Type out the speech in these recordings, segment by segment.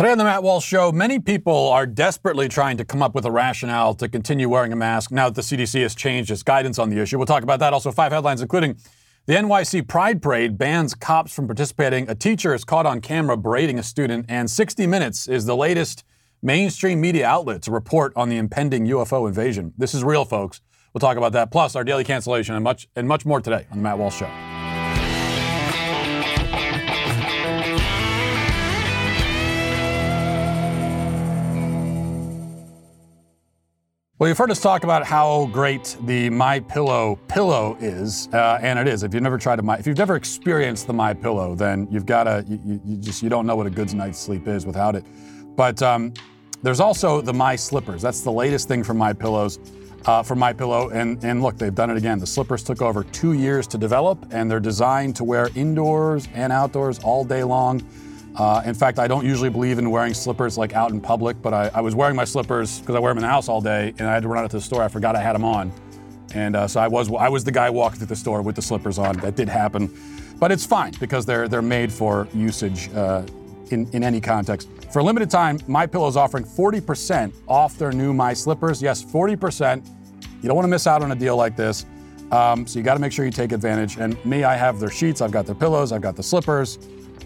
Today on the Matt Walsh Show, many people are desperately trying to come up with a rationale to continue wearing a mask now that the CDC has changed its guidance on the issue. We'll talk about that. Also, five headlines, including the NYC Pride Parade bans cops from participating. A teacher is caught on camera berating a student, and 60 Minutes is the latest mainstream media outlet to report on the impending UFO invasion. This is real, folks. We'll talk about that, plus our daily cancellation and much and much more today on the Matt Walsh Show. Well, you've heard us talk about how great the My Pillow pillow is, uh, and it is. If you've never tried a My, if you've never experienced the My Pillow, then you've got to, you, you, just you don't know what a good night's sleep is without it. But um, there's also the My Slippers. That's the latest thing from My Pillows, uh, from My Pillow, and and look, they've done it again. The slippers took over two years to develop, and they're designed to wear indoors and outdoors all day long. Uh, in fact, I don't usually believe in wearing slippers like out in public, but I, I was wearing my slippers because I wear them in the house all day, and I had to run out to the store. I forgot I had them on, and uh, so I was I was the guy walking through the store with the slippers on. That did happen, but it's fine because they're they're made for usage uh, in in any context. For a limited time, My Pillow is offering 40% off their new My Slippers. Yes, 40%. You don't want to miss out on a deal like this. Um, so you got to make sure you take advantage. And me, I have their sheets, I've got their pillows, I've got the slippers.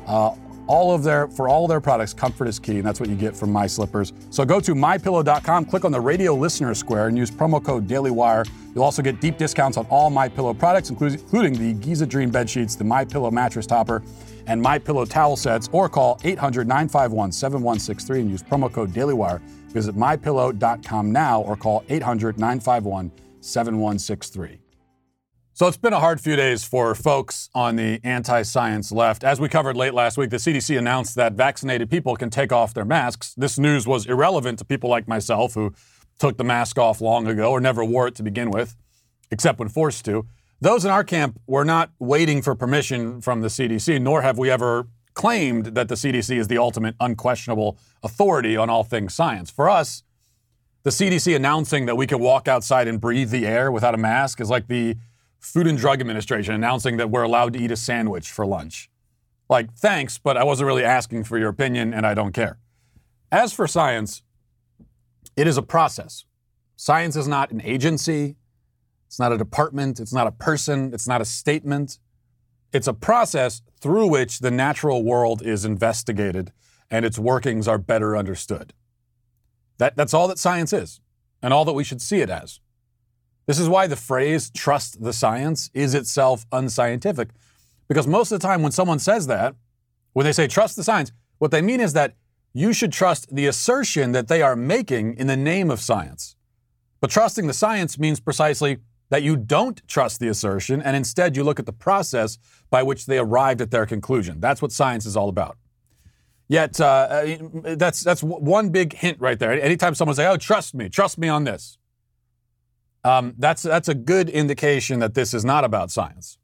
Uh, all of their for all their products comfort is key and that's what you get from my slippers. So go to mypillow.com click on the radio listener square and use promo code dailywire. You'll also get deep discounts on all my pillow products including the giza dream bed sheets the my pillow mattress topper and my pillow towel sets or call 800-951-7163 and use promo code dailywire. Visit mypillow.com now or call 800-951-7163 so it's been a hard few days for folks on the anti science left. As we covered late last week, the CDC announced that vaccinated people can take off their masks. This news was irrelevant to people like myself who took the mask off long ago or never wore it to begin with, except when forced to. Those in our camp were not waiting for permission from the CDC, nor have we ever claimed that the CDC is the ultimate unquestionable authority on all things science. For us, the CDC announcing that we could walk outside and breathe the air without a mask is like the Food and Drug Administration announcing that we're allowed to eat a sandwich for lunch. Like, thanks, but I wasn't really asking for your opinion and I don't care. As for science, it is a process. Science is not an agency, it's not a department, it's not a person, it's not a statement. It's a process through which the natural world is investigated and its workings are better understood. That, that's all that science is, and all that we should see it as. This is why the phrase trust the science is itself unscientific. Because most of the time, when someone says that, when they say trust the science, what they mean is that you should trust the assertion that they are making in the name of science. But trusting the science means precisely that you don't trust the assertion and instead you look at the process by which they arrived at their conclusion. That's what science is all about. Yet, uh, that's, that's one big hint right there. Anytime someone says, oh, trust me, trust me on this, um, that's, that's a good indication that this is not about science.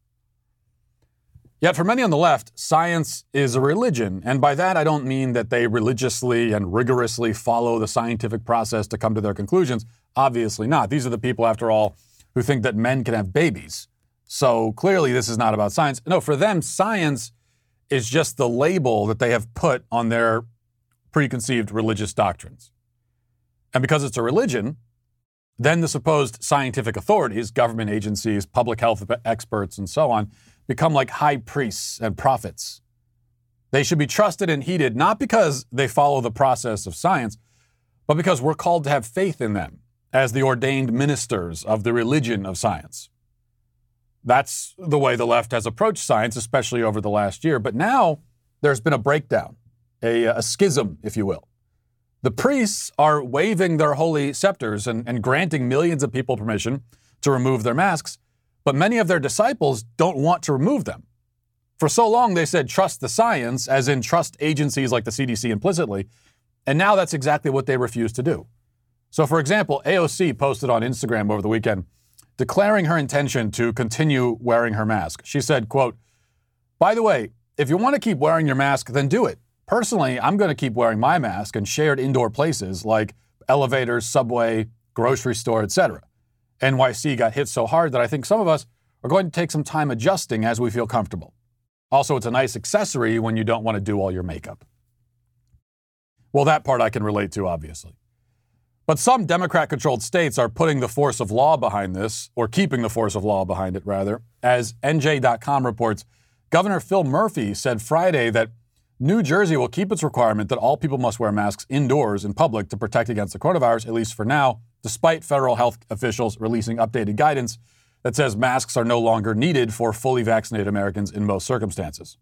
Yet, for many on the left, science is a religion. And by that, I don't mean that they religiously and rigorously follow the scientific process to come to their conclusions. Obviously not. These are the people, after all, who think that men can have babies. So clearly, this is not about science. No, for them, science is just the label that they have put on their preconceived religious doctrines. And because it's a religion, then the supposed scientific authorities, government agencies, public health experts, and so on, become like high priests and prophets. They should be trusted and heeded not because they follow the process of science, but because we're called to have faith in them as the ordained ministers of the religion of science. That's the way the left has approached science, especially over the last year. But now there's been a breakdown, a, a schism, if you will. The priests are waving their holy scepters and, and granting millions of people permission to remove their masks, but many of their disciples don't want to remove them. For so long, they said trust the science, as in trust agencies like the CDC implicitly, and now that's exactly what they refuse to do. So, for example, AOC posted on Instagram over the weekend declaring her intention to continue wearing her mask. She said, quote, By the way, if you want to keep wearing your mask, then do it. Personally, I'm going to keep wearing my mask in shared indoor places like elevators, subway, grocery store, etc. NYC got hit so hard that I think some of us are going to take some time adjusting as we feel comfortable. Also, it's a nice accessory when you don't want to do all your makeup. Well, that part I can relate to, obviously. But some Democrat controlled states are putting the force of law behind this, or keeping the force of law behind it, rather. As NJ.com reports, Governor Phil Murphy said Friday that New Jersey will keep its requirement that all people must wear masks indoors in public to protect against the coronavirus, at least for now, despite federal health officials releasing updated guidance that says masks are no longer needed for fully vaccinated Americans in most circumstances.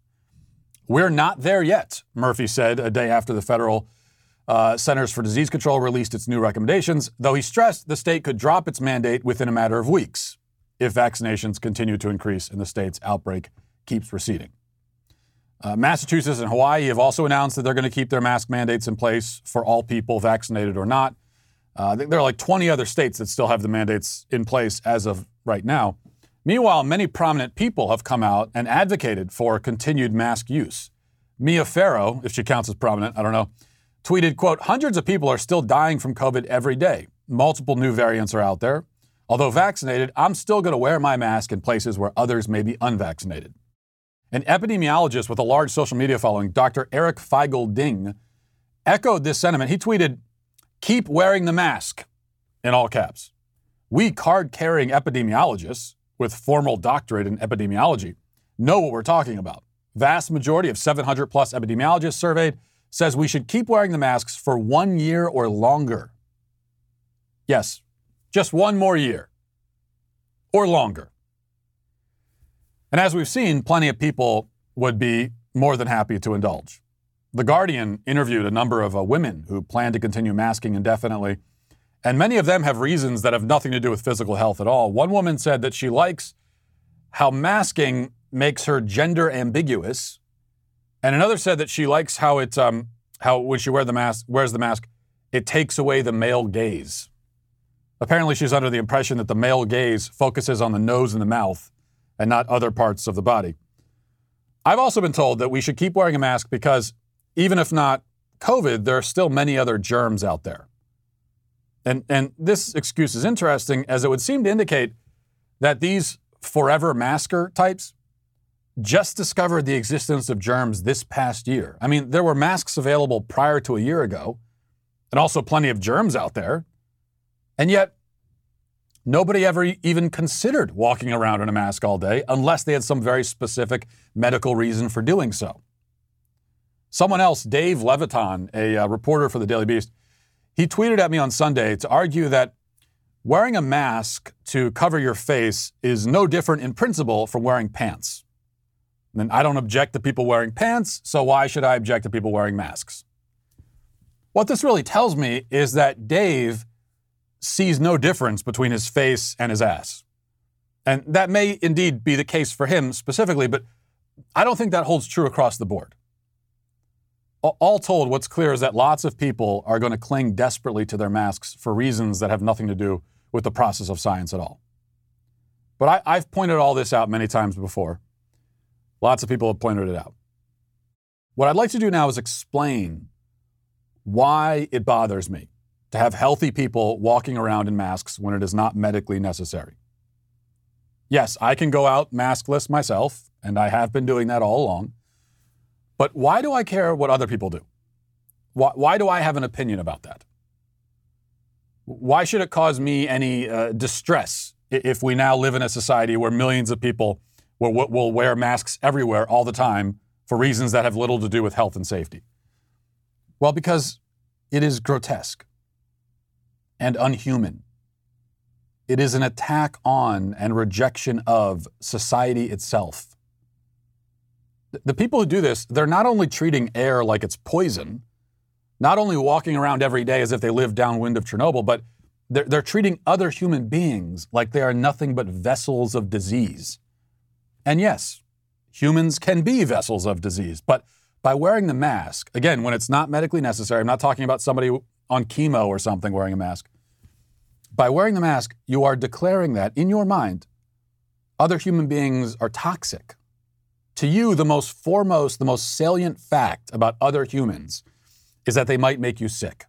We're not there yet, Murphy said a day after the federal uh, Centers for Disease Control released its new recommendations, though he stressed the state could drop its mandate within a matter of weeks if vaccinations continue to increase and the state's outbreak keeps receding. Uh, Massachusetts and Hawaii have also announced that they're going to keep their mask mandates in place for all people, vaccinated or not. Uh, there are like 20 other states that still have the mandates in place as of right now. Meanwhile, many prominent people have come out and advocated for continued mask use. Mia Farrow, if she counts as prominent, I don't know, tweeted, quote, hundreds of people are still dying from COVID every day. Multiple new variants are out there. Although vaccinated, I'm still going to wear my mask in places where others may be unvaccinated. An epidemiologist with a large social media following, Dr. Eric Feigl Ding, echoed this sentiment. He tweeted, keep wearing the mask, in all caps. We card carrying epidemiologists with formal doctorate in epidemiology know what we're talking about. Vast majority of 700 plus epidemiologists surveyed says we should keep wearing the masks for one year or longer. Yes, just one more year or longer. And as we've seen, plenty of people would be more than happy to indulge. The Guardian interviewed a number of uh, women who plan to continue masking indefinitely, and many of them have reasons that have nothing to do with physical health at all. One woman said that she likes how masking makes her gender ambiguous and another said that she likes how it, um, how when she wear the mask, wears the mask, it takes away the male gaze. Apparently, she's under the impression that the male gaze focuses on the nose and the mouth and not other parts of the body. I've also been told that we should keep wearing a mask because even if not COVID, there are still many other germs out there. And, and this excuse is interesting as it would seem to indicate that these forever masker types just discovered the existence of germs this past year. I mean, there were masks available prior to a year ago, and also plenty of germs out there. And yet, nobody ever even considered walking around in a mask all day unless they had some very specific medical reason for doing so. Someone else, Dave Levitan, a uh, reporter for the Daily Beast, he tweeted at me on Sunday to argue that wearing a mask to cover your face is no different in principle from wearing pants. And I don't object to people wearing pants, so why should I object to people wearing masks? What this really tells me is that Dave sees no difference between his face and his ass. And that may indeed be the case for him specifically, but I don't think that holds true across the board. All told, what's clear is that lots of people are going to cling desperately to their masks for reasons that have nothing to do with the process of science at all. But I, have pointed all this out many times before. Lots of people have pointed it out. What I'd like to do now is explain why it bothers me to have healthy people walking around in masks when it is not medically necessary. Yes, I can go out maskless myself, and I have been doing that all along. But why do I care what other people do? Why, why do I have an opinion about that? Why should it cause me any uh, distress if we now live in a society where millions of people will, will wear masks everywhere all the time for reasons that have little to do with health and safety? Well, because it is grotesque and unhuman. It is an attack on and rejection of society itself. The people who do this, they're not only treating air like it's poison, not only walking around every day as if they live downwind of Chernobyl, but they're, they're treating other human beings like they are nothing but vessels of disease. And yes, humans can be vessels of disease, but by wearing the mask, again, when it's not medically necessary, I'm not talking about somebody on chemo or something wearing a mask. By wearing the mask, you are declaring that in your mind, other human beings are toxic. To you, the most foremost, the most salient fact about other humans is that they might make you sick.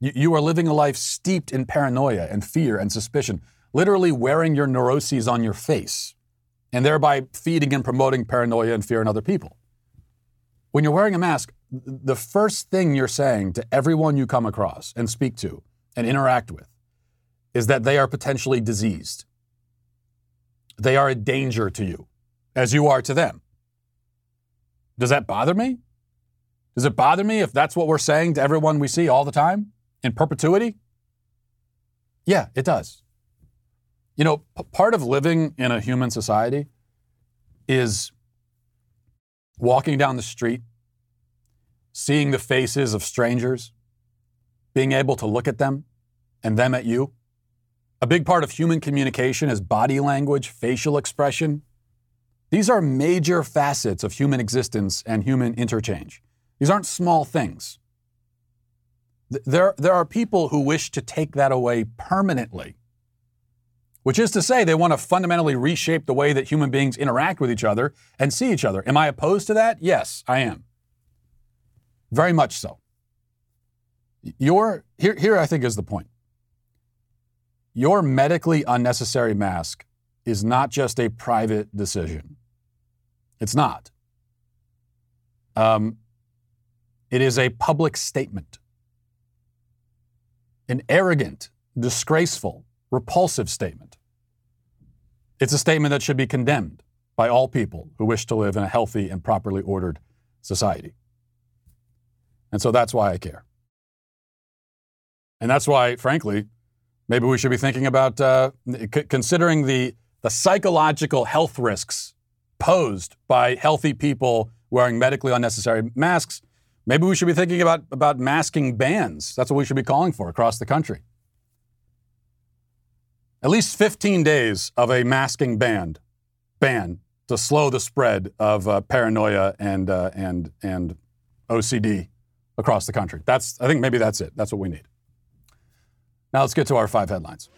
You, you are living a life steeped in paranoia and fear and suspicion, literally wearing your neuroses on your face and thereby feeding and promoting paranoia and fear in other people. When you're wearing a mask, the first thing you're saying to everyone you come across and speak to and interact with is that they are potentially diseased. They are a danger to you, as you are to them. Does that bother me? Does it bother me if that's what we're saying to everyone we see all the time in perpetuity? Yeah, it does. You know, p- part of living in a human society is walking down the street, seeing the faces of strangers, being able to look at them and them at you. A big part of human communication is body language, facial expression. These are major facets of human existence and human interchange. These aren't small things. There, there are people who wish to take that away permanently, which is to say, they want to fundamentally reshape the way that human beings interact with each other and see each other. Am I opposed to that? Yes, I am. Very much so. Your, here, here, I think, is the point. Your medically unnecessary mask is not just a private decision. It's not. Um, it is a public statement. An arrogant, disgraceful, repulsive statement. It's a statement that should be condemned by all people who wish to live in a healthy and properly ordered society. And so that's why I care. And that's why, frankly, maybe we should be thinking about uh, c- considering the, the psychological health risks posed by healthy people wearing medically unnecessary masks. Maybe we should be thinking about, about masking bans. That's what we should be calling for across the country. At least 15 days of a masking ban, ban to slow the spread of uh, paranoia and, uh, and, and OCD across the country. That's, I think maybe that's it. That's what we need. Now let's get to our five headlines.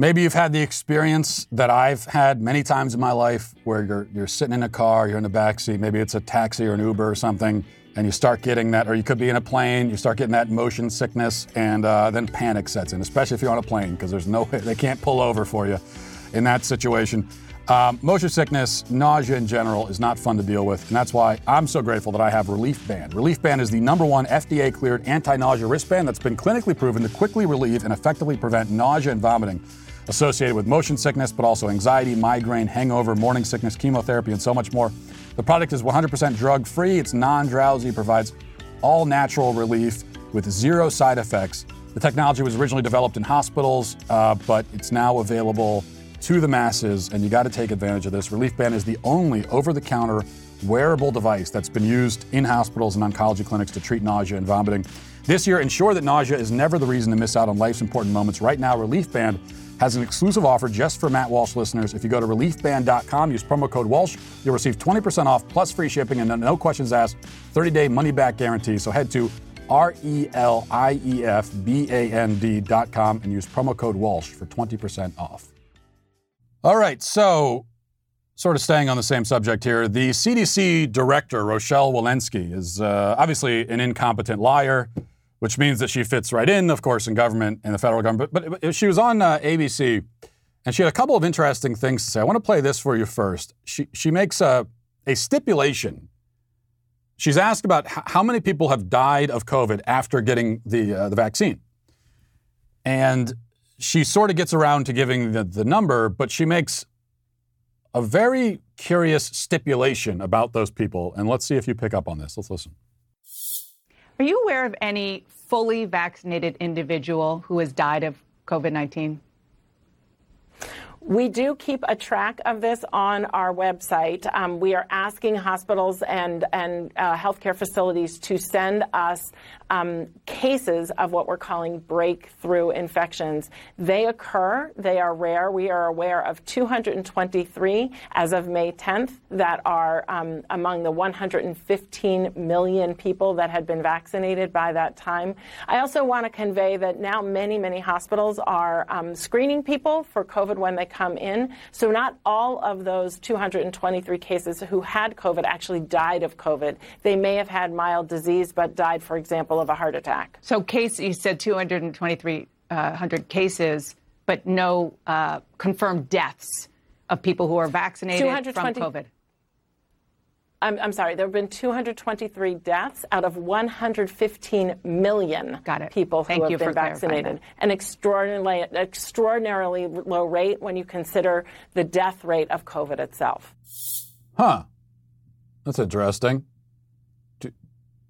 Maybe you've had the experience that I've had many times in my life where you're, you're sitting in a car, you're in the back seat, maybe it's a taxi or an Uber or something, and you start getting that, or you could be in a plane, you start getting that motion sickness, and uh, then panic sets in, especially if you're on a plane, because there's no they can't pull over for you in that situation. Um, motion sickness, nausea in general, is not fun to deal with, and that's why I'm so grateful that I have Relief Band. Relief Band is the number one FDA cleared anti nausea wristband that's been clinically proven to quickly relieve and effectively prevent nausea and vomiting associated with motion sickness, but also anxiety, migraine, hangover, morning sickness, chemotherapy, and so much more. The product is 100% drug free, it's non drowsy, provides all natural relief with zero side effects. The technology was originally developed in hospitals, uh, but it's now available to the masses, and you got to take advantage of this. Relief Band is the only over the counter wearable device that's been used in hospitals and oncology clinics to treat nausea and vomiting. This year, ensure that nausea is never the reason to miss out on life's important moments. Right now, Relief Band has an exclusive offer just for Matt Walsh listeners. If you go to reliefband.com, use promo code Walsh, you'll receive 20% off plus free shipping and no questions asked, 30 day money back guarantee. So head to R E L I E F B A N D.com and use promo code Walsh for 20% off. All right, so sort of staying on the same subject here, the CDC director, Rochelle Walensky, is uh, obviously an incompetent liar which means that she fits right in, of course, in government, in the federal government. But, but she was on uh, ABC, and she had a couple of interesting things to say. I want to play this for you first. She, she makes a, a stipulation. She's asked about how many people have died of COVID after getting the, uh, the vaccine. And she sort of gets around to giving the, the number, but she makes a very curious stipulation about those people. And let's see if you pick up on this. Let's listen. Are you aware of any fully vaccinated individual who has died of COVID 19? We do keep a track of this on our website. Um, we are asking hospitals and and uh, healthcare facilities to send us um, cases of what we're calling breakthrough infections. They occur. They are rare. We are aware of 223 as of May 10th that are um, among the 115 million people that had been vaccinated by that time. I also want to convey that now many many hospitals are um, screening people for COVID when they come in. So not all of those 223 cases who had COVID actually died of COVID. They may have had mild disease, but died, for example, of a heart attack. So case, you said 223 uh, cases, but no uh, confirmed deaths. of people who are vaccinated from COVID? I'm, I'm, sorry, there have been 223 deaths out of 115 million people who Thank have been vaccinated. An extraordinarily, extraordinarily low rate when you consider the death rate of COVID itself. Huh. That's interesting.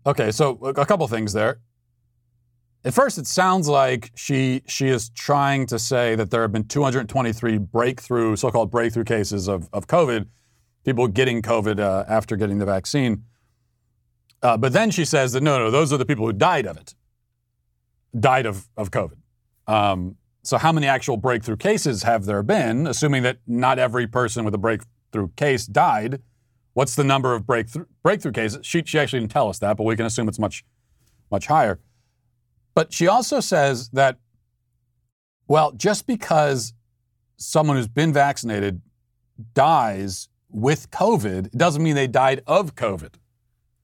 Okay, so a couple things there. At first, it sounds like she she is trying to say that there have been 223 breakthrough, so-called breakthrough cases of, of COVID people getting COVID uh, after getting the vaccine. Uh, but then she says that no, no, those are the people who died of it, died of, of COVID. Um, so, how many actual breakthrough cases have there been, assuming that not every person with a breakthrough case died? What's the number of breakthrough, breakthrough cases? She, she actually didn't tell us that, but we can assume it's much, much higher. But she also says that, well, just because someone who's been vaccinated dies with COVID, it doesn't mean they died of COVID.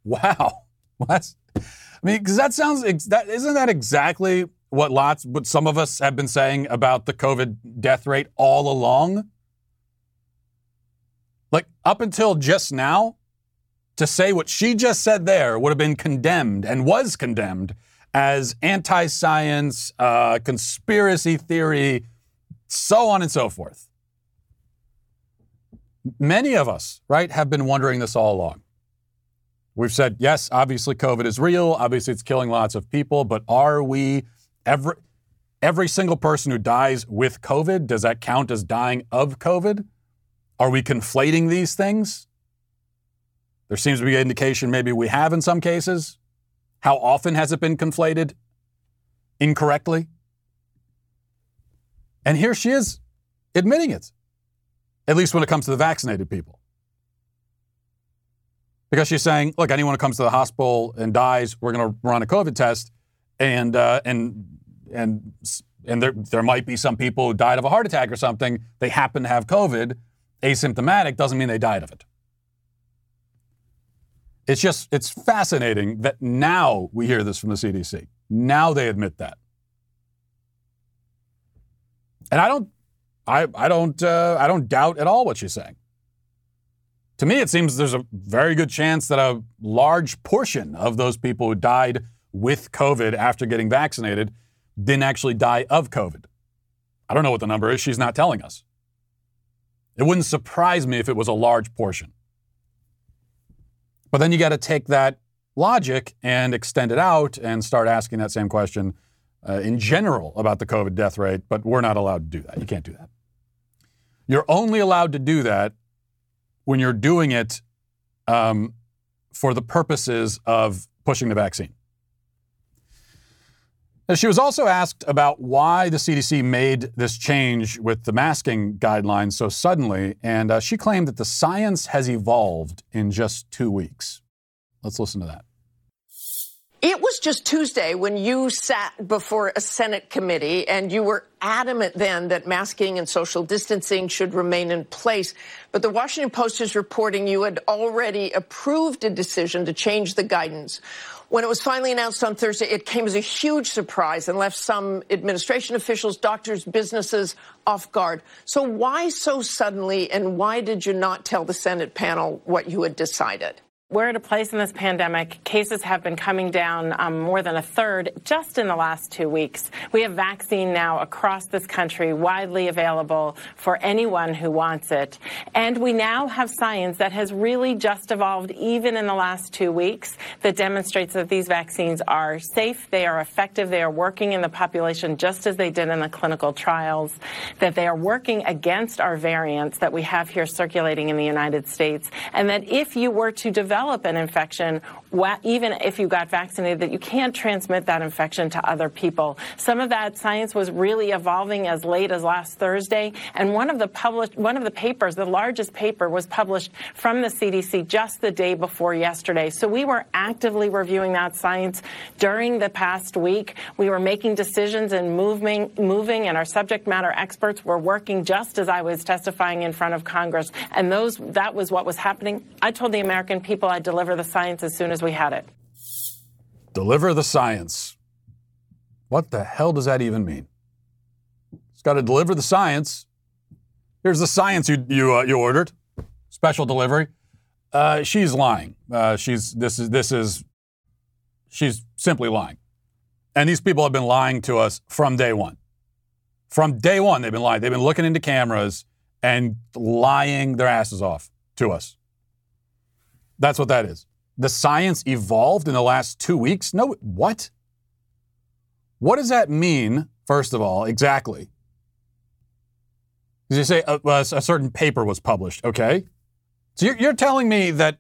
Wow. What? I mean, because that sounds, that, isn't that exactly what lots, what some of us have been saying about the COVID death rate all along? Like, up until just now, to say what she just said there would have been condemned and was condemned as anti science, uh, conspiracy theory, so on and so forth. Many of us, right, have been wondering this all along. We've said, yes, obviously COVID is real. Obviously it's killing lots of people, but are we every every single person who dies with COVID, does that count as dying of COVID? Are we conflating these things? There seems to be an indication maybe we have in some cases. How often has it been conflated incorrectly? And here she is admitting it at least when it comes to the vaccinated people. Because she's saying, look, anyone who comes to the hospital and dies, we're going to run a COVID test, and uh, and and and there there might be some people who died of a heart attack or something. They happen to have COVID, asymptomatic doesn't mean they died of it. It's just it's fascinating that now we hear this from the CDC. Now they admit that. And I don't I, I don't uh, I don't doubt at all what she's saying. To me, it seems there's a very good chance that a large portion of those people who died with COVID after getting vaccinated didn't actually die of COVID. I don't know what the number is. She's not telling us. It wouldn't surprise me if it was a large portion. But then you got to take that logic and extend it out and start asking that same question uh, in general about the COVID death rate, but we're not allowed to do that. You can't do that. You're only allowed to do that when you're doing it um, for the purposes of pushing the vaccine. Now, she was also asked about why the CDC made this change with the masking guidelines so suddenly, and uh, she claimed that the science has evolved in just two weeks. Let's listen to that. It was just Tuesday when you sat before a Senate committee and you were adamant then that masking and social distancing should remain in place. But the Washington Post is reporting you had already approved a decision to change the guidance. When it was finally announced on Thursday, it came as a huge surprise and left some administration officials, doctors, businesses off guard. So why so suddenly and why did you not tell the Senate panel what you had decided? We're at a place in this pandemic. Cases have been coming down um, more than a third just in the last two weeks. We have vaccine now across this country, widely available for anyone who wants it. And we now have science that has really just evolved even in the last two weeks that demonstrates that these vaccines are safe, they are effective, they are working in the population just as they did in the clinical trials, that they are working against our variants that we have here circulating in the United States, and that if you were to develop develop an infection, even if you got vaccinated, that you can't transmit that infection to other people. Some of that science was really evolving as late as last Thursday, and one of the published, one of the papers, the largest paper, was published from the CDC just the day before yesterday. So we were actively reviewing that science during the past week. We were making decisions and moving, moving, and our subject matter experts were working just as I was testifying in front of Congress, and those that was what was happening. I told the American people I'd deliver the science as soon as we had it. Deliver the science. What the hell does that even mean? It's got to deliver the science. Here's the science you you, uh, you ordered, special delivery. Uh, she's lying. Uh, she's this is this is she's simply lying, and these people have been lying to us from day one. From day one, they've been lying. They've been looking into cameras and lying their asses off to us. That's what that is. The science evolved in the last two weeks? No, what? What does that mean, first of all, exactly? Did you say uh, a, a, certain paper was published? Okay. So you're, you're telling me that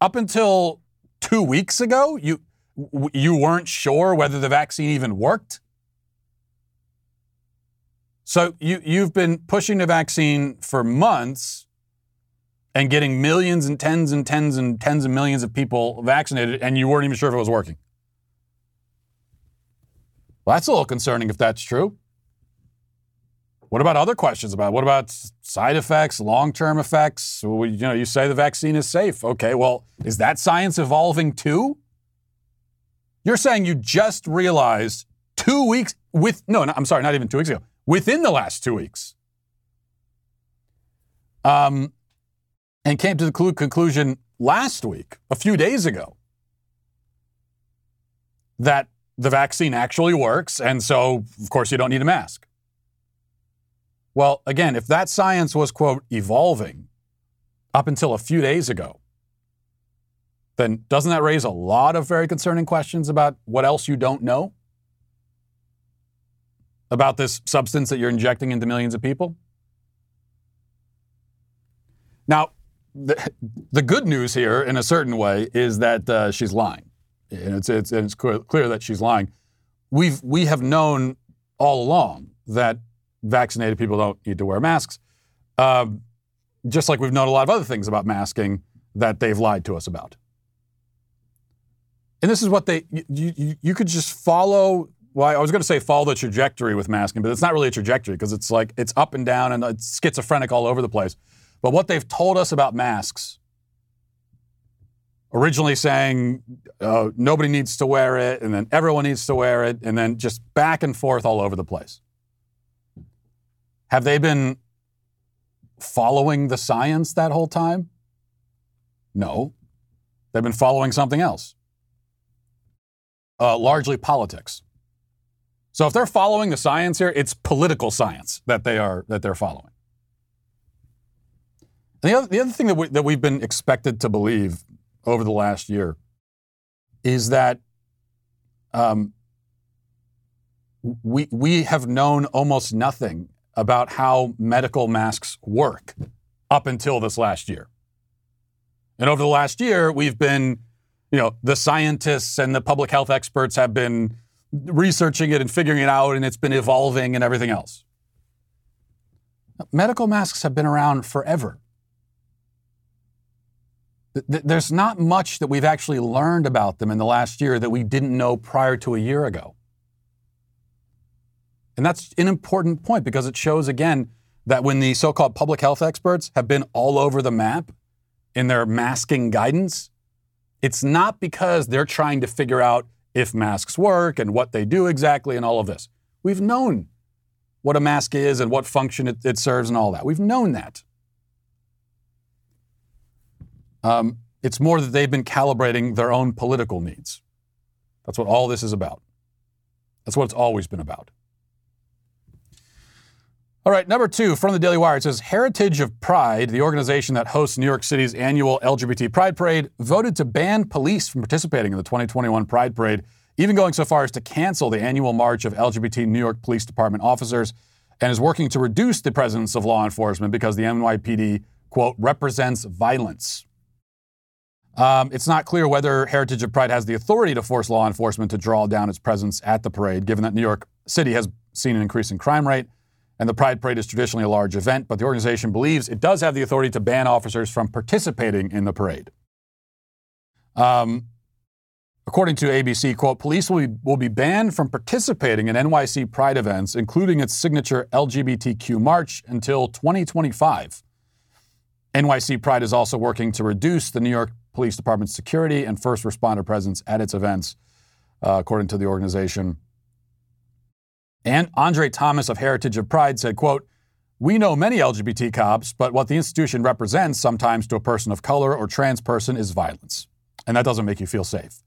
up until two weeks ago, you, you weren't sure whether the vaccine even worked? So you, you've been pushing the vaccine for months and getting millions and tens and tens and tens of millions of people vaccinated, and you weren't even sure if it was working. Well, that's a little concerning if that's true. What about other questions about what about side effects, long-term effects? You know, you say the vaccine is safe. Okay, well, is that science evolving too? You're saying you just realized two weeks with no, no I'm sorry, not even two weeks ago within the last two weeks. Um, and came to the conclusion last week, a few days ago, that the vaccine actually works, and so, of course, you don't need a mask. Well, again, if that science was, quote, evolving up until a few days ago, then doesn't that raise a lot of very concerning questions about what else you don't know? about this substance that you're injecting into millions of people? Now, the, the good news here, in a certain way, is that uh, she's lying. And it's, it's, and it's clear, that she's lying. We've, we have known all along that vaccinated people don't need to wear masks, um, just like we've known a lot of other things about masking that they've lied to us about. And this is what they, you, you, you could just follow well, I was going to say follow the trajectory with masking, but it's not really a trajectory because it's like it's up and down and it's schizophrenic all over the place. But what they've told us about masks, originally saying uh, nobody needs to wear it, and then everyone needs to wear it, and then just back and forth all over the place. Have they been following the science that whole time? No. They've been following something else, uh, largely politics. So if they're following the science here, it's political science that they are that they're following. The other, the other thing that, we, that we've been expected to believe over the last year is that um, we, we have known almost nothing about how medical masks work up until this last year. And over the last year, we've been, you know, the scientists and the public health experts have been researching it and figuring it out, and it's been evolving and everything else. Medical masks have been around forever. There's not much that we've actually learned about them in the last year that we didn't know prior to a year ago. And that's an important point because it shows again that when the so called public health experts have been all over the map in their masking guidance, it's not because they're trying to figure out if masks work and what they do exactly and all of this. We've known what a mask is and what function it, it serves and all that. We've known that. Um, it's more that they've been calibrating their own political needs. That's what all this is about. That's what it's always been about. All right, number two from the Daily Wire. It says Heritage of Pride, the organization that hosts New York City's annual LGBT Pride Parade, voted to ban police from participating in the 2021 Pride Parade, even going so far as to cancel the annual march of LGBT New York Police Department officers, and is working to reduce the presence of law enforcement because the NYPD, quote, represents violence. Um, it's not clear whether Heritage of Pride has the authority to force law enforcement to draw down its presence at the parade, given that New York City has seen an increase in crime rate and the Pride Parade is traditionally a large event, but the organization believes it does have the authority to ban officers from participating in the parade. Um, according to ABC, quote, police will be, will be banned from participating in NYC Pride events, including its signature LGBTQ march, until 2025. NYC Pride is also working to reduce the New York Police department security and first responder presence at its events, uh, according to the organization. And Andre Thomas of Heritage of Pride said, quote, We know many LGBT cops, but what the institution represents sometimes to a person of color or trans person is violence. And that doesn't make you feel safe.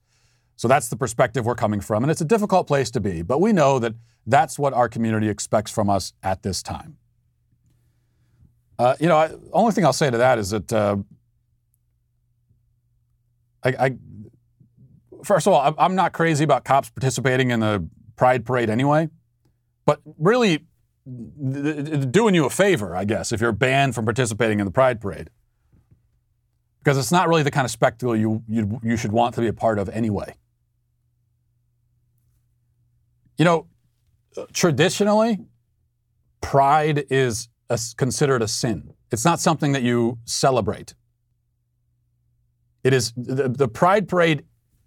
So that's the perspective we're coming from. And it's a difficult place to be, but we know that that's what our community expects from us at this time. Uh, you know, I, only thing I'll say to that is that uh, I, I, first of all, I'm not crazy about cops participating in the Pride Parade anyway, but really doing you a favor, I guess, if you're banned from participating in the Pride Parade. Because it's not really the kind of spectacle you, you, you should want to be a part of anyway. You know, traditionally, pride is a, considered a sin. It's not something that you celebrate. It is the, the Pride Parade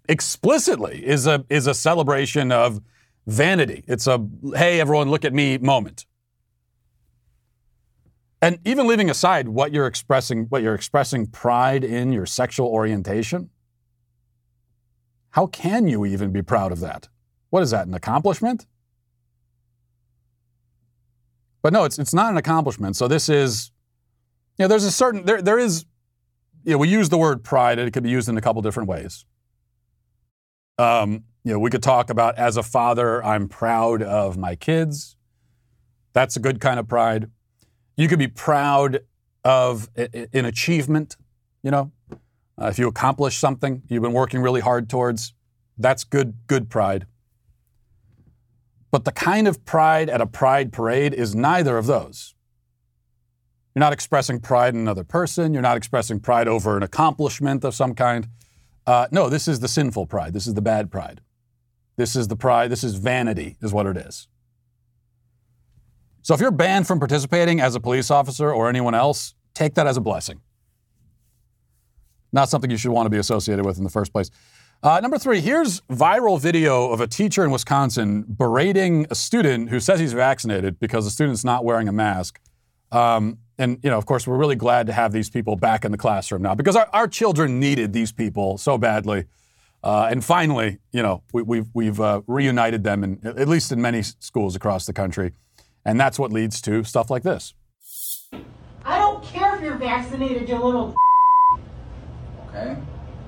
explicitly is a is a celebration of vanity. It's a hey everyone look at me moment. And even leaving aside what you're expressing, what you're expressing pride in your sexual orientation, how can you even be proud of that? What is that, an accomplishment? But no, it's, it's not an accomplishment. So this is, you know, there's a certain, there, there is, you know, we use the word pride and it could be used in a couple different ways. Um, you know, we could talk about as a father, I'm proud of my kids. That's a good kind of pride. You could be proud of an achievement, you know, uh, if you accomplish something you've been working really hard towards, that's good, good pride. But the kind of pride at a pride parade is neither of those. You're not expressing pride in another person. You're not expressing pride over an accomplishment of some kind. Uh, no, this is the sinful pride. This is the bad pride. This is the pride. This is vanity, is what it is. So if you're banned from participating as a police officer or anyone else, take that as a blessing. Not something you should want to be associated with in the first place. Uh, number three, here's viral video of a teacher in Wisconsin berating a student who says he's vaccinated because the student's not wearing a mask. Um, and, you know, of course, we're really glad to have these people back in the classroom now because our, our children needed these people so badly. Uh, and finally, you know, we, have we've, we've uh, reunited them, in, at least in many schools across the country. And that's what leads to stuff like this. I don't care if you're vaccinated, you little. Okay.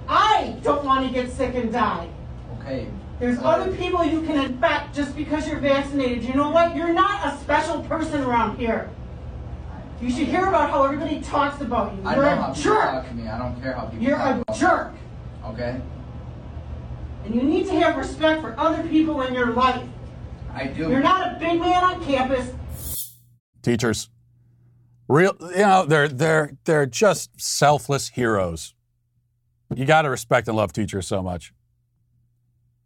I don't want to get sick and die. Okay. There's other people you can infect just because you're vaccinated. You know what? You're not a special person around here. You should hear about how everybody talks about you. I You're know a how people talk to me. I don't care how people You're talk a about jerk. Me. Okay. And you need to have respect for other people in your life. I do. You're not a big man on campus. Teachers, real, you know, they're they're they're just selfless heroes. You got to respect and love teachers so much.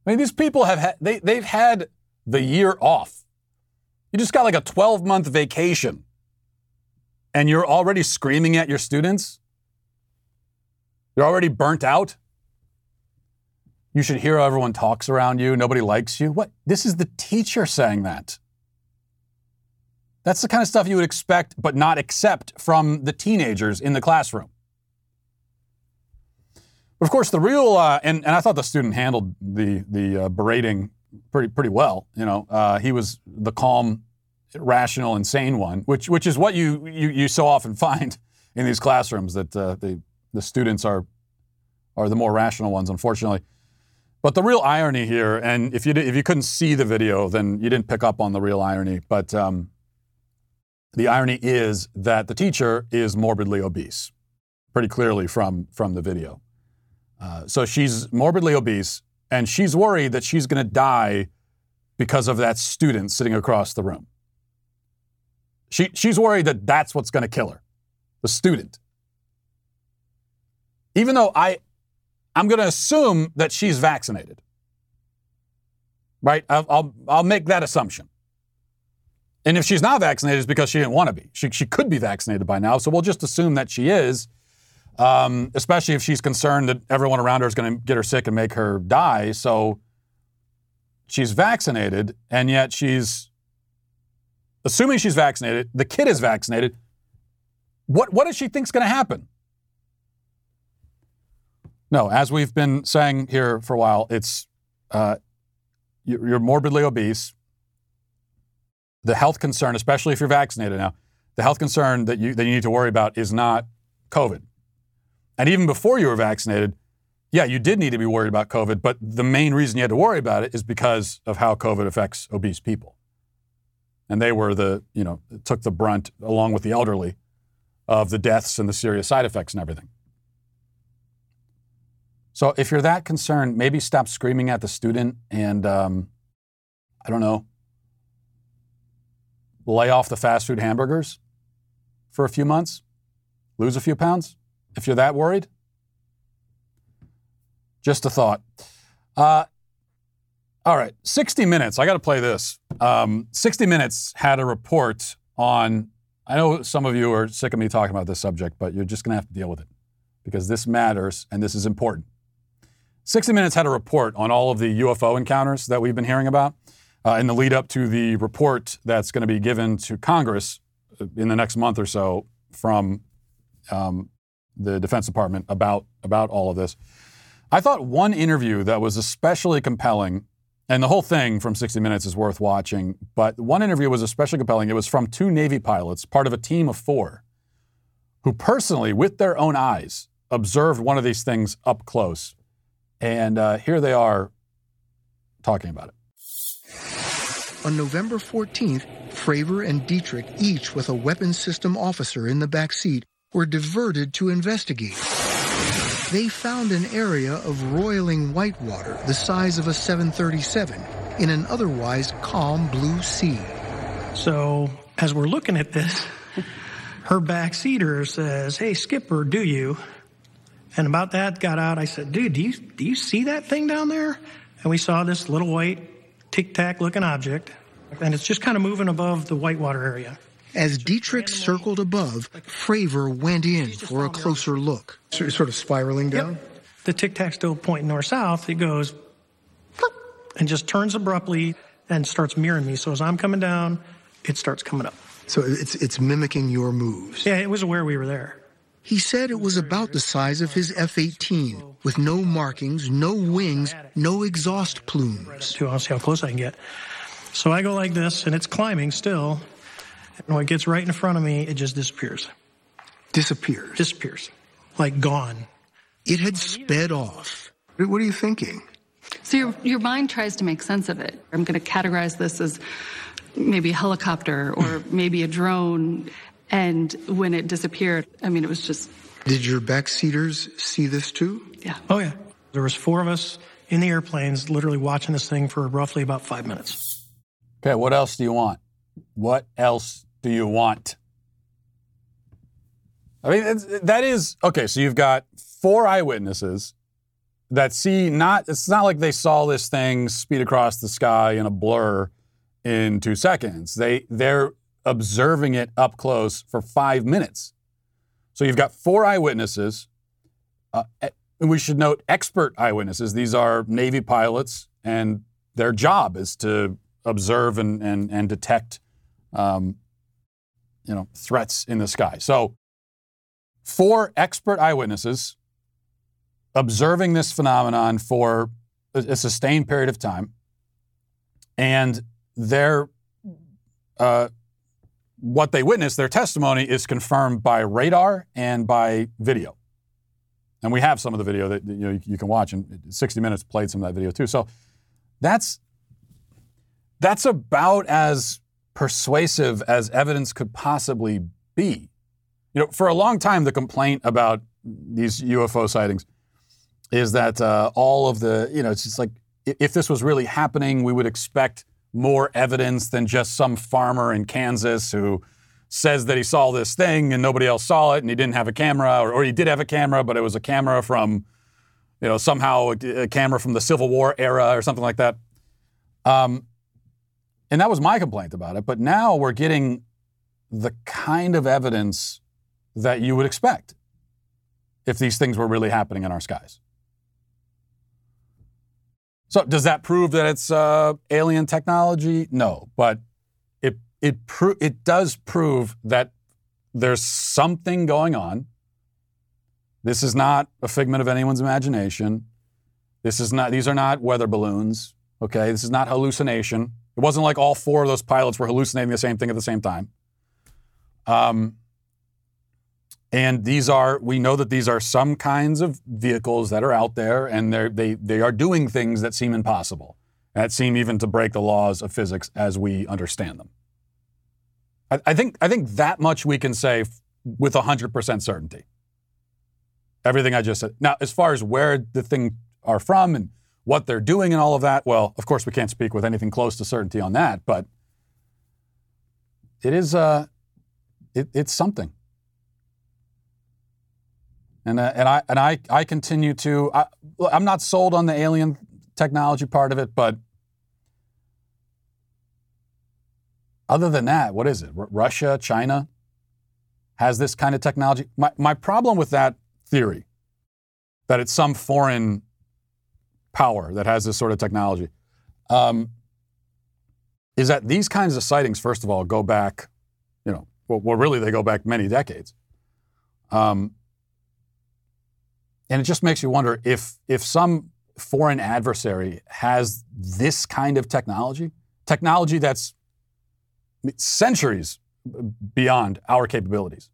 I mean, these people have had, they, they've had the year off. You just got like a 12 month vacation and you're already screaming at your students. You're already burnt out. You should hear how everyone talks around you. Nobody likes you. What? This is the teacher saying that. That's the kind of stuff you would expect, but not accept from the teenagers in the classroom. But of course, the real uh, and and I thought the student handled the the uh, berating pretty pretty well. You know, uh, he was the calm, rational, insane one, which which is what you you, you so often find in these classrooms that uh, the the students are are the more rational ones, unfortunately. But the real irony here, and if you if you couldn't see the video, then you didn't pick up on the real irony. But um, the irony is that the teacher is morbidly obese, pretty clearly from from the video. Uh, so she's morbidly obese, and she's worried that she's going to die because of that student sitting across the room. She, she's worried that that's what's going to kill her, the student. Even though I, I'm going to assume that she's vaccinated. Right? I'll, I'll, I'll make that assumption. And if she's not vaccinated, it's because she didn't want to be. She, she could be vaccinated by now, so we'll just assume that she is um, especially if she's concerned that everyone around her is going to get her sick and make her die. So she's vaccinated, and yet she's assuming she's vaccinated. The kid is vaccinated. What what does she think's going to happen? No, as we've been saying here for a while, it's uh, you're morbidly obese. The health concern, especially if you're vaccinated now, the health concern that you, that you need to worry about is not COVID. And even before you were vaccinated, yeah, you did need to be worried about COVID, but the main reason you had to worry about it is because of how COVID affects obese people. And they were the, you know, took the brunt along with the elderly of the deaths and the serious side effects and everything. So if you're that concerned, maybe stop screaming at the student and, um, I don't know, lay off the fast food hamburgers for a few months, lose a few pounds. If you're that worried, just a thought. Uh, all right, 60 Minutes. I got to play this. Um, 60 Minutes had a report on. I know some of you are sick of me talking about this subject, but you're just going to have to deal with it because this matters and this is important. 60 Minutes had a report on all of the UFO encounters that we've been hearing about uh, in the lead up to the report that's going to be given to Congress uh, in the next month or so from um, the Defense Department about, about all of this. I thought one interview that was especially compelling, and the whole thing from 60 Minutes is worth watching, but one interview was especially compelling. It was from two Navy pilots, part of a team of four, who personally, with their own eyes, observed one of these things up close. And uh, here they are talking about it. On November 14th, Fravor and Dietrich, each with a weapons system officer in the back seat, were diverted to investigate they found an area of roiling whitewater the size of a 737 in an otherwise calm blue sea. So, as we're looking at this, her backseater says, Hey, Skipper, do you? And about that got out, I said, Dude, do you, do you see that thing down there? And we saw this little white tic tac looking object, and it's just kind of moving above the whitewater area. As Dietrich circled above, Fravor went in for a closer look. So sort of spiraling down? Yep. The tic tac still pointing north south. It goes and just turns abruptly and starts mirroring me. So as I'm coming down, it starts coming up. So it's it's mimicking your moves. Yeah, it was aware we were there. He said it was about the size of his F-18, with no markings, no wings, no exhaust plumes. To I'll see how close I can get. So I go like this, and it's climbing still, and when it gets right in front of me, it just disappears. Disappears? Disappears. Like gone. It had sped off. What are you thinking? So your, your mind tries to make sense of it. I'm going to categorize this as maybe a helicopter or maybe a drone. And when it disappeared, I mean, it was just. Did your backseaters see this too? Yeah. Oh, yeah. There was four of us in the airplanes literally watching this thing for roughly about five minutes. Okay, what else do you want? What else do you want? I mean, that is okay. So you've got four eyewitnesses that see not. It's not like they saw this thing speed across the sky in a blur in two seconds. They they're observing it up close for five minutes. So you've got four eyewitnesses. Uh, and we should note expert eyewitnesses. These are Navy pilots, and their job is to observe and and, and detect um, you know, threats in the sky. So, four expert eyewitnesses observing this phenomenon for a, sustained period of time, and their uh, what they witnessed, their testimony is confirmed by radar and by video. And we have some of the video that you know you, you can watch, and 60 Minutes played some of that video too. So that's that's about as persuasive as evidence could possibly be. You know, for a long time, the complaint about these UFO sightings is that uh, all of the, you know, it's just like if this was really happening, we would expect more evidence than just some farmer in Kansas who says that he saw this thing and nobody else saw it and he didn't have a camera, or, or he did have a camera, but it was a camera from, you know, somehow a, camera from the Civil War era or something like that. Um, and that was my complaint about it. But now we're getting the kind of evidence that you would expect if these things were really happening in our skies. So, does that prove that it's uh, alien technology? No, but it it pro- it does prove that there's something going on. This is not a figment of anyone's imagination. This is not; these are not weather balloons. Okay, this is not hallucination. It wasn't like all four of those pilots were hallucinating the same thing at the same time. Um, and these are, we know that these are some kinds of vehicles that are out there and they, they are doing things that seem impossible, that seem even to break the laws of physics as we understand them. I, I think, I think that much we can say f- with 100% certainty. Everything I just said. Now, as far as where the thing are from and what they're doing and all of that, well, of course, we can't speak with anything close to certainty on that, but it is, uh, it, it's something. And, uh, and I and I I continue to I, I'm not sold on the alien technology part of it, but other than that, what is it? R- Russia, China has this kind of technology. My my problem with that theory, that it's some foreign power that has this sort of technology, um, is that these kinds of sightings, first of all, go back, you know, well, well really they go back many decades. Um, and it just makes you wonder if if some foreign adversary has this kind of technology, technology that's centuries beyond our capabilities,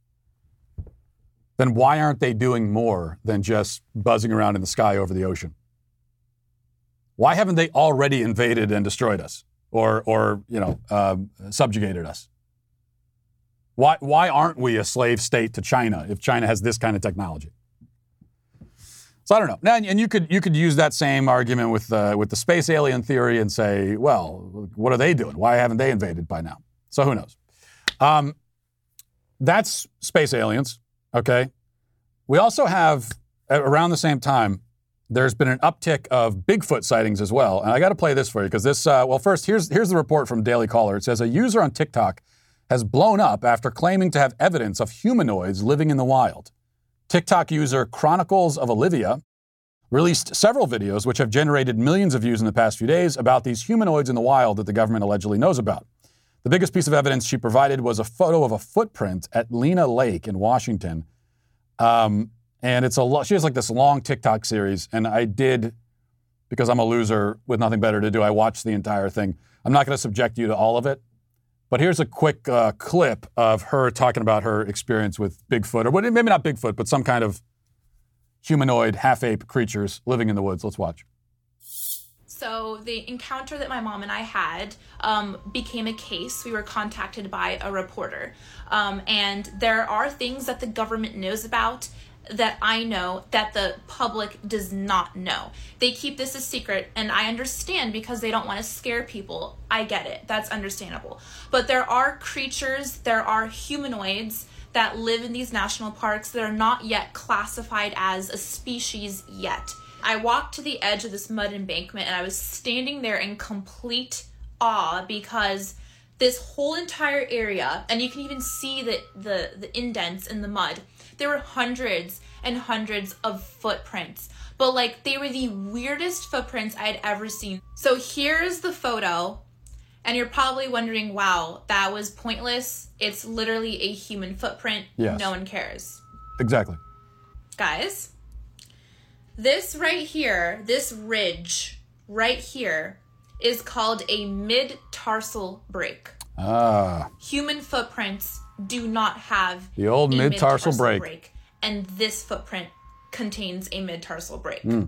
then why aren't they doing more than just buzzing around in the sky over the ocean? Why haven't they already invaded and destroyed us, or or you know um, subjugated us? Why why aren't we a slave state to China if China has this kind of technology? So I don't know. Now, and you could you could use that same argument with uh, with the space alien theory and say, well, what are they doing? Why haven't they invaded by now? So who knows? Um, that's space aliens. Okay. We also have around the same time. There's been an uptick of Bigfoot sightings as well, and I got to play this for you because this. Uh, well, first here's here's the report from Daily Caller. It says a user on TikTok has blown up after claiming to have evidence of humanoids living in the wild. TikTok user Chronicles of Olivia released several videos which have generated millions of views in the past few days about these humanoids in the wild that the government allegedly knows about. The biggest piece of evidence she provided was a photo of a footprint at Lena Lake in Washington. Um, and it's a lo- she has like this long TikTok series, and I did because I'm a loser with nothing better to do. I watched the entire thing. I'm not going to subject you to all of it, but here's a quick uh, clip of her talking about her experience with Bigfoot, or maybe not Bigfoot, but some kind of humanoid half ape creatures living in the woods. Let's watch. So the encounter that my mom and I had um, became a case. We were contacted by a reporter, um, and there are things that the government knows about that I know that the public does not know. They keep this a secret, and I understand because they don't want to scare people. I get it. That's understandable. But there are creatures, there are humanoids that live in these national parks that are not yet classified as a species yet. I walked to the edge of this mud embankment and I was standing there in complete awe because this whole entire area, and you can even see the, the, the indents in the mud, there were hundreds and hundreds of footprints. But like they were the weirdest footprints I had ever seen. So here's the photo. And you're probably wondering, wow, that was pointless. It's literally a human footprint. Yes. No one cares. Exactly. Guys, this right here, this ridge right here, is called a mid tarsal break. Ah, Human footprints do not have The old a mid-tarsal break. and this footprint contains a mid tarsal break. Hmm.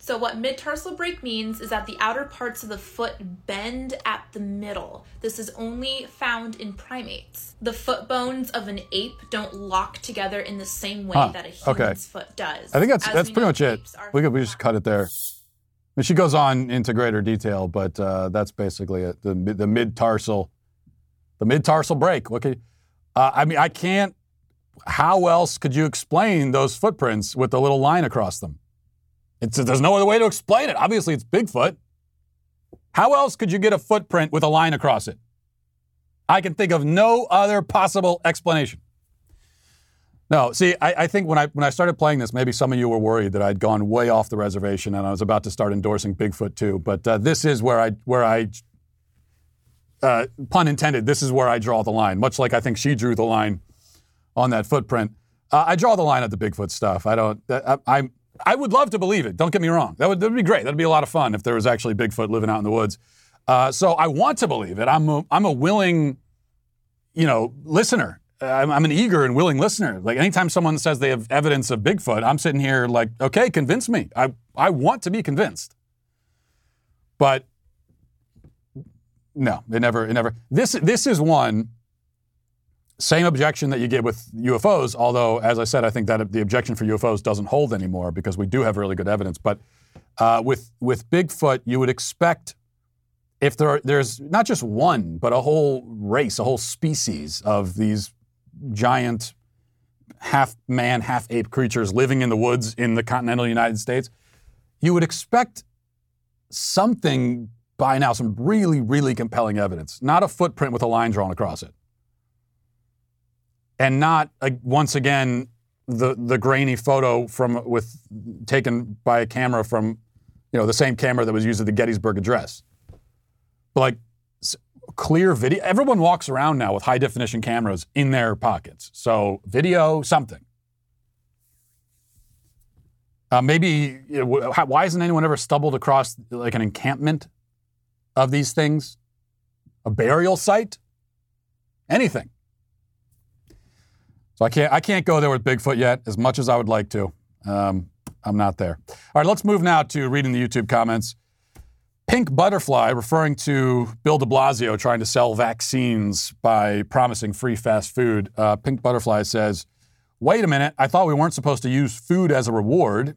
So, what mid tarsal break means is that the outer parts of the foot bend at the middle. This is only found in primates. The foot bones of an ape don't lock together in the same way Huh, that a okay. human's foot does. I think that's As that's pretty know, much it. We could we just cut it there. And she goes on into greater detail, but uh, that's basically it. The mid- the mid tarsal, the mid tarsal break. What could, uh, I mean, I can't. How else could you explain those footprints with the little line across them? It's, there's no other way to explain it. Obviously, it's Bigfoot. How else could you get a footprint with a line across it? I can think of no other possible explanation. No, see, I, I think when I when I started playing this, maybe some of you were worried that I'd gone way off the reservation and I was about to start endorsing Bigfoot too. But uh, this is where I where I uh, pun intended. This is where I draw the line. Much like I think she drew the line on that footprint. Uh, I draw the line at the Bigfoot stuff. I don't. I, I I would love to believe it. Don't get me wrong. That would, that would be great. That'd be a lot of fun if there was actually Bigfoot living out in the woods. Uh, so I want to believe it. I'm a, I'm a willing, you know, listener. I'm, I'm an eager and willing listener. Like anytime someone says they have evidence of Bigfoot, I'm sitting here like, okay, convince me. I, I want to be convinced. But no, it never, it never. This, this is one same objection that you get with UFOs, although, as I said, I think that the objection for UFOs doesn't hold anymore because we do have really good evidence. But uh, with with Bigfoot, you would expect if there are, there's not just one, but a whole race, a whole species of these giant half man, half ape creatures living in the woods in the continental United States, you would expect something by now, some really, really compelling evidence, not a footprint with a line drawn across it and not once again the the grainy photo from with taken by a camera from you know the same camera that was used at the Gettysburg Address. But like clear video, everyone walks around now with high definition cameras in their pockets. So video, something. Uh, maybe you know, why hasn't anyone ever stumbled across like an encampment of these things, a burial site, anything? So I can't I can't go there with Bigfoot yet, as much as I would like to. Um, I'm not there. All right, let's move now to reading the YouTube comments. Pink Butterfly, referring to Bill de Blasio trying to sell vaccines by promising free fast food. Uh, Pink Butterfly says, Wait a minute, I thought we weren't supposed to use food as a reward.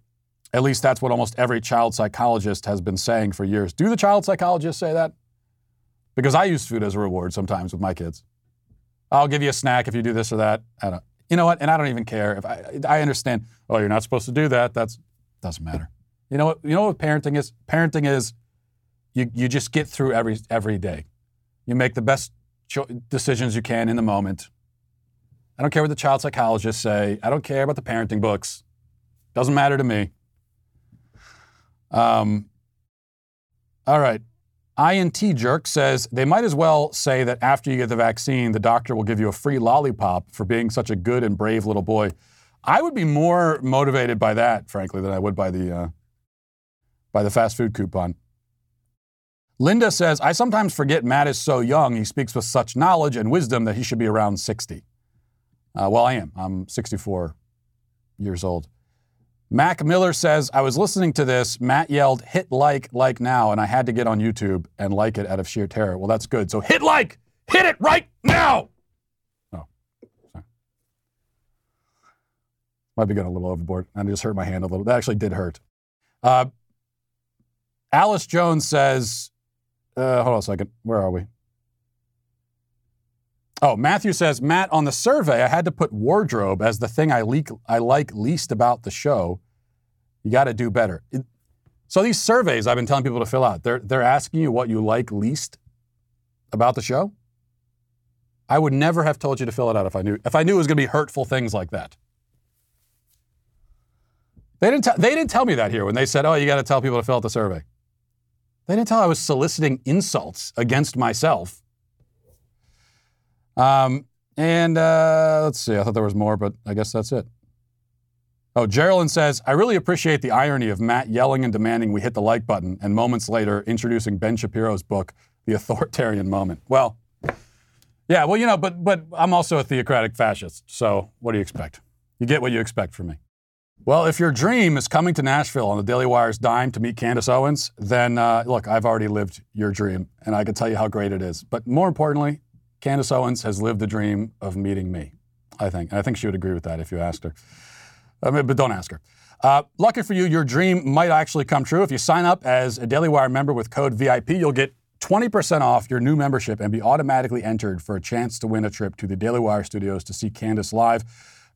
At least that's what almost every child psychologist has been saying for years. Do the child psychologists say that? Because I use food as a reward sometimes with my kids. I'll give you a snack if you do this or that. I don't, you know what? And I don't even care if I, I understand. Oh, you're not supposed to do that. That's doesn't matter. You know what? You know what parenting is? Parenting is you you just get through every every day. You make the best cho- decisions you can in the moment. I don't care what the child psychologists say. I don't care about the parenting books. Doesn't matter to me. Um, all right. INT Jerk says they might as well say that after you get the vaccine, the doctor will give you a free lollipop for being such a good and brave little boy. I would be more motivated by that, frankly, than I would by the uh, by the fast food coupon. Linda says, I sometimes forget Matt is so young. He speaks with such knowledge and wisdom that he should be around 60. Uh, well, I am. I'm 64 years old. Mac Miller says, I was listening to this. Matt yelled, hit like, like now, and I had to get on YouTube and like it out of sheer terror. Well, that's good. So hit like, hit it right now. Oh, sorry. Might be going a little overboard. I just hurt my hand a little. That actually did hurt. Uh, Alice Jones says, uh, hold on a second. Where are we? Oh, Matthew says, Matt, on the survey, I had to put wardrobe as the thing I, leak, I like least about the show. You got to do better. It, so these surveys I've been telling people to fill out, they're, they're asking you what you like least about the show. I would never have told you to fill it out if I knew if I knew it was going to be hurtful things like that. They didn't, t- they didn't tell me that here when they said, oh, you got to tell people to fill out the survey. They didn't tell I was soliciting insults against myself um, and uh, let's see, I thought there was more, but I guess that's it. Oh, Geraldine says, I really appreciate the irony of Matt yelling and demanding we hit the like button, and moments later introducing Ben Shapiro's book, The Authoritarian Moment. Well, yeah, well, you know, but but I'm also a theocratic fascist, so what do you expect? You get what you expect from me. Well, if your dream is coming to Nashville on the Daily Wire's dime to meet Candace Owens, then uh, look, I've already lived your dream, and I can tell you how great it is. But more importantly, Candace Owens has lived the dream of meeting me, I think. And I think she would agree with that if you asked her. I mean, but don't ask her. Uh, lucky for you, your dream might actually come true. If you sign up as a Daily Wire member with code VIP, you'll get 20% off your new membership and be automatically entered for a chance to win a trip to the Daily Wire studios to see Candace live.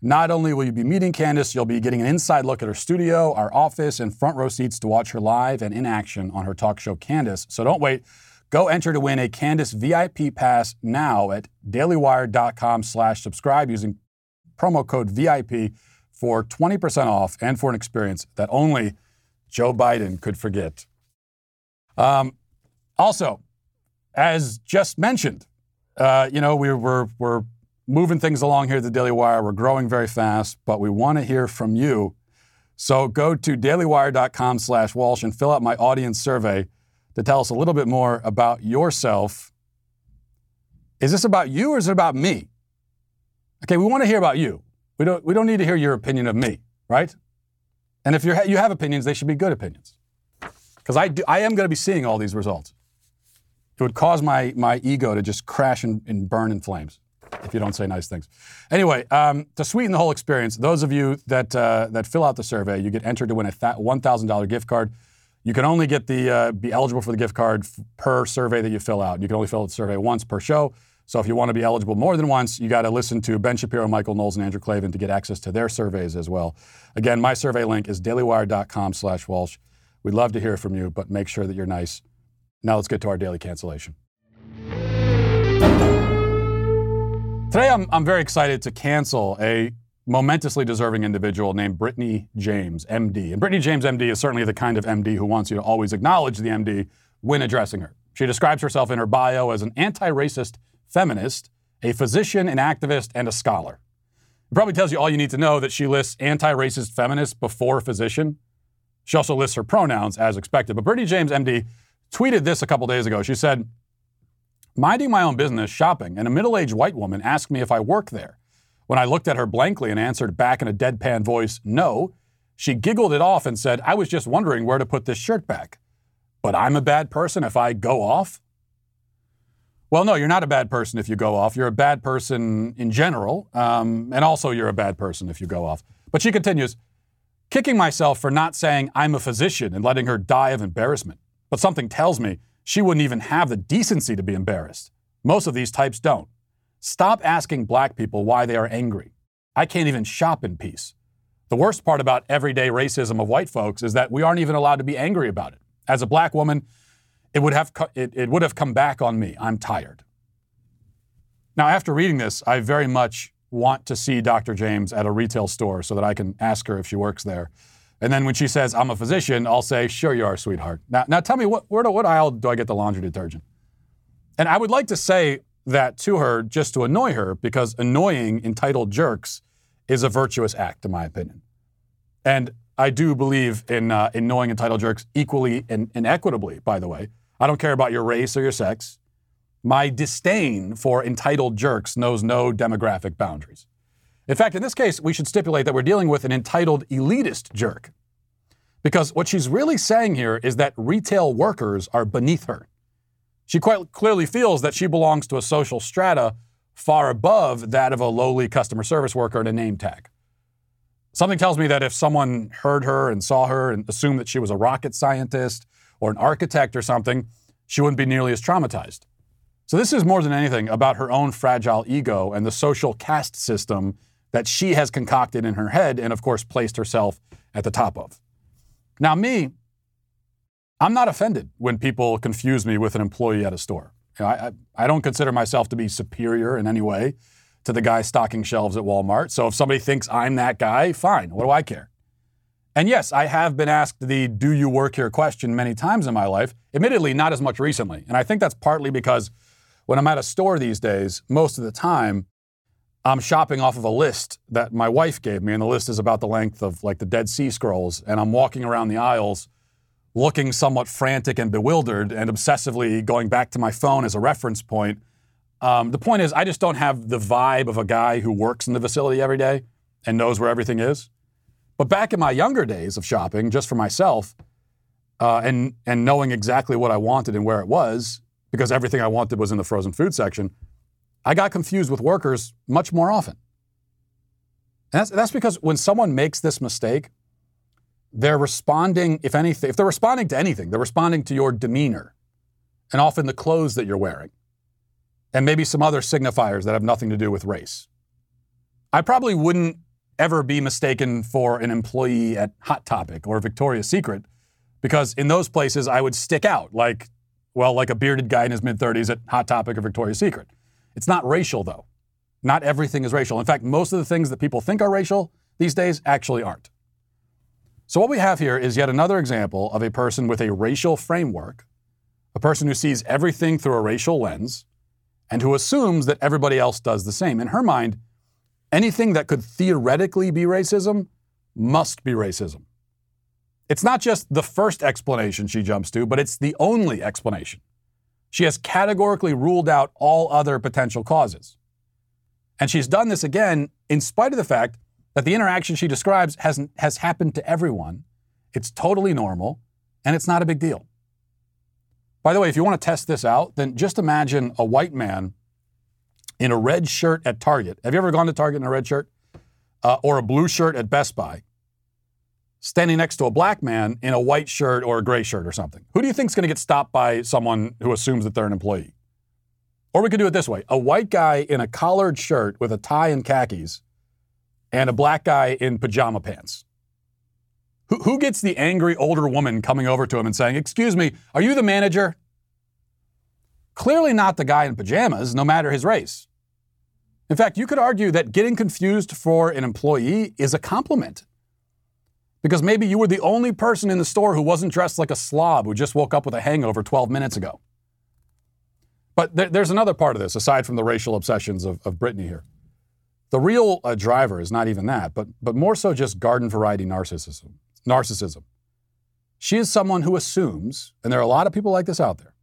Not only will you be meeting Candace, you'll be getting an inside look at her studio, our office, and front row seats to watch her live and in action on her talk show Candace. So don't wait. Go enter to win a Candace VIP pass now at dailywire.com slash subscribe using promo code VIP for 20% off and for an experience that only Joe Biden could forget. Um, also, as just mentioned, uh, you know, we, we're, we're moving things along here at the Daily Wire. We're growing very fast, but we want to hear from you. So go to dailywire.com slash Walsh and fill out my audience survey to tell us a little bit more about yourself. Is this about you or is it about me? Okay, we want to hear about you. We don't, we don't need to hear your opinion of me, right? And if you're, you have opinions, they should be good opinions. Because I, do, I am going to be seeing all these results. It would cause my, my ego to just crash and, and burn in flames if you don't say nice things. Anyway, um, to sweeten the whole experience, those of you that, uh, that fill out the survey, you get entered to win a $1,000 gift card. You can only get the uh, be eligible for the gift card f- per survey that you fill out. You can only fill out the survey once per show. So if you want to be eligible more than once, you got to listen to Ben Shapiro, Michael Knowles, and Andrew Klavan to get access to their surveys as well. Again, my survey link is dailywire.com slash Walsh. We'd love to hear from you, but make sure that you're nice. Now let's get to our daily cancellation. Today, I'm, I'm very excited to cancel a momentously deserving individual named Brittany James, MD. And Brittany James, MD, is certainly the kind of MD who wants you to always acknowledge the MD when addressing her. She describes herself in her bio as an anti racist feminist, a physician, an activist, and a scholar. It probably tells you all you need to know that she lists anti racist feminist before physician. She also lists her pronouns as expected. But Brittany James, MD, tweeted this a couple days ago. She said, Minding my own business, shopping, and a middle aged white woman asked me if I work there. When I looked at her blankly and answered back in a deadpan voice, no, she giggled it off and said, I was just wondering where to put this shirt back. But I'm a bad person if I go off? Well, no, you're not a bad person if you go off. You're a bad person in general, um, and also you're a bad person if you go off. But she continues, kicking myself for not saying I'm a physician and letting her die of embarrassment. But something tells me she wouldn't even have the decency to be embarrassed. Most of these types don't. Stop asking black people why they are angry. I can't even shop in peace. The worst part about everyday racism of white folks is that we aren't even allowed to be angry about it. As a black woman, it would have, it, it would have come back on me. I'm tired. Now, after reading this, I very much want to see Dr. James at a retail store so that I can ask her if she works there. And then when she says, I'm a physician, I'll say, Sure, you are, sweetheart. Now, now tell me, what, where what aisle do I get the laundry detergent? And I would like to say that to her just to annoy her because annoying entitled jerks is a virtuous act, in my opinion. And I do believe in uh, annoying entitled jerks equally and, and equitably, by the way. I don't care about your race or your sex. My disdain for entitled jerks knows no demographic boundaries. In fact, in this case, we should stipulate that we're dealing with an entitled elitist jerk. Because what she's really saying here is that retail workers are beneath her. She quite clearly feels that she belongs to a social strata far above that of a lowly customer service worker in a name tag. Something tells me that if someone heard her and saw her and assumed that she was a rocket scientist or an architect or something, she wouldn't be nearly as traumatized. So, this is more than anything about her own fragile ego and the social caste system that she has concocted in her head and, of course, placed herself at the top of. Now, me, I'm not offended when people confuse me with an employee at a store. You know, I, I, don't consider myself to be superior in any way to the guy stocking shelves at Walmart. So if somebody thinks I'm that guy, fine. What do I care? And yes, I have been asked the do you work here question many times in my life, admittedly, not as much recently. And I think that's partly because when I'm at a store these days, most of the time, I'm shopping off of a list that my wife gave me, and the list is about the length of like the Dead Sea Scrolls. And I'm walking around the aisles looking somewhat frantic and bewildered and obsessively going back to my phone as a reference point. Um, the point is, I just don't have the vibe of a guy who works in the facility every day and knows where everything is. But back in my younger days of shopping, just for myself, uh, and and knowing exactly what I wanted and where it was, because everything I wanted was in the frozen food section, I got confused with workers much more often. And that's, that's because when someone makes this mistake, they're responding, if anything, if they're responding to anything, they're responding to your demeanor and often the clothes that you're wearing and maybe some other signifiers that have nothing to do with race. I probably wouldn't ever be mistaken for an employee at Hot Topic or Victoria's Secret because in those places I would stick out like, well, like a bearded guy in his mid 30s at Hot Topic or Victoria's Secret. It's not racial, though. Not everything is racial. In fact, most of the things that people think are racial these days actually aren't. So, what we have here is yet another example of a person with a racial framework, a person who sees everything through a racial lens, and who assumes that everybody else does the same. In her mind, anything that could theoretically be racism must be racism. It's not just the first explanation she jumps to, but it's the only explanation. She has categorically ruled out all other potential causes. And she's done this again in spite of the fact that the interaction she describes hasn't, has happened to everyone. It's totally normal, and it's not a big deal. By the way, if you want to test this out, then just imagine a white man in a red shirt at Target. Have you ever gone to Target in a red shirt? Uh, or a blue shirt at Best Buy, standing next to a black man in a white shirt or a gray shirt or something. Who do you think is going to get stopped by someone who assumes that they're an employee? Or we could do it this way a white guy in a collared shirt with a tie and khakis, and a black guy in pajama pants. Who, who gets the angry older woman coming over to him and saying, Excuse me, are you the manager? Clearly not the guy in pajamas, no matter his race. In fact, you could argue that getting confused for an employee is a compliment. Because maybe you were the only person in the store who wasn't dressed like a slob who just woke up with a hangover 12 minutes ago. But there, there's another part of this, aside from the racial obsessions of, of Britney here. The real uh, driver is not even that, but, but more so just garden variety narcissism. Narcissism. She is someone who assumes, and there are a lot of people like this out there,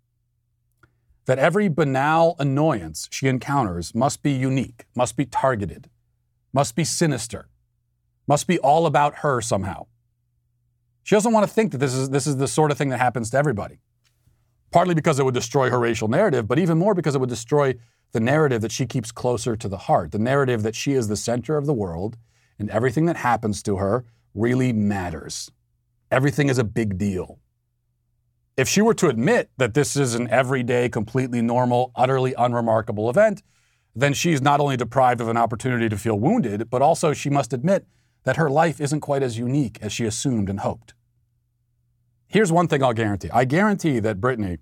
that every banal annoyance she encounters must be unique, must be targeted, must be sinister, must be all about her somehow. She doesn't want to think that this is, this is the sort of thing that happens to everybody. Partly because it would destroy her racial narrative, but even more because it would destroy the narrative that she keeps closer to the heart, the narrative that she is the center of the world and everything that happens to her really matters. Everything is a big deal. If she were to admit that this is an everyday, completely normal, utterly unremarkable event, then she's not only deprived of an opportunity to feel wounded, but also she must admit that her life isn't quite as unique as she assumed and hoped. Here's one thing I'll guarantee I guarantee that Brittany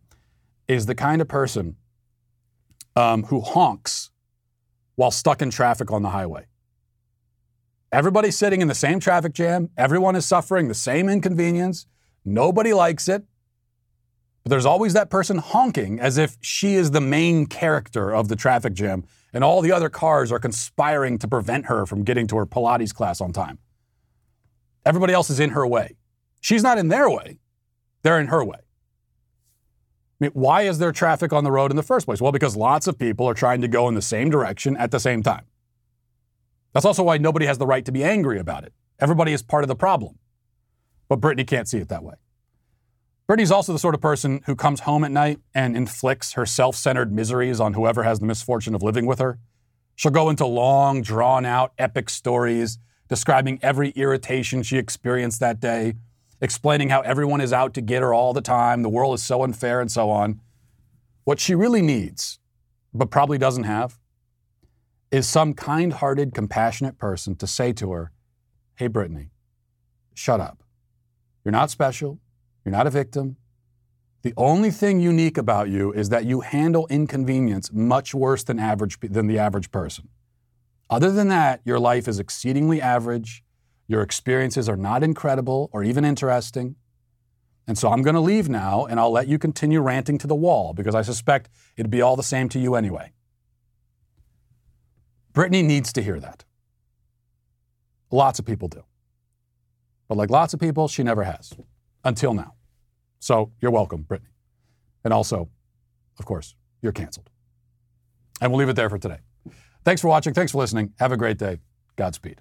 is the kind of person um, who honks while stuck in traffic on the highway. Everybody's sitting in the same traffic jam, everyone is suffering the same inconvenience, nobody likes it. But there's always that person honking as if she is the main character of the traffic jam and all the other cars are conspiring to prevent her from getting to her Pilates class on time. Everybody else is in her way. She's not in their way, they're in her way. Mean, why is there traffic on the road in the first place? Well, because lots of people are trying to go in the same direction at the same time. That's also why nobody has the right to be angry about it. Everybody is part of the problem. But Brittany can't see it that way. Britney's also the sort of person who comes home at night and inflicts her self centered miseries on whoever has the misfortune of living with her. She'll go into long, drawn out, epic stories describing every irritation she experienced that day, explaining how everyone is out to get her all the time, the world is so unfair, and so on. What she really needs, but probably doesn't have, is some kind hearted, compassionate person to say to her, Hey, Brittany, shut up. You're not special. You're not a victim. The only thing unique about you is that you handle inconvenience much worse than average than the average person. Other than that, your life is exceedingly average. Your experiences are not incredible or even interesting. And so I'm going to leave now and I'll let you continue ranting to the wall because I suspect it'd be all the same to you anyway. Brittany needs to hear that. Lots of people do. But like lots of people, she never has until now. So you're welcome, Brittany. And also, of course, you're canceled. And we'll leave it there for today. Thanks for watching. Thanks for listening. Have a great day. Godspeed.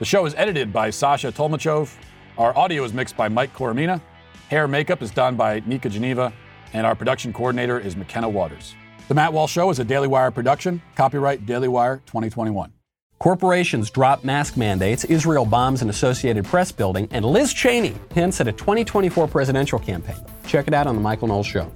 The show is edited by Sasha Tolmachov. Our audio is mixed by Mike Coromina. Hair makeup is done by Nika Geneva and our production coordinator is McKenna Waters. The Matt Walsh Show is a Daily Wire production, copyright Daily Wire 2021. Corporations drop mask mandates, Israel bombs an Associated Press building, and Liz Cheney hints at a 2024 presidential campaign. Check it out on The Michael Knowles Show.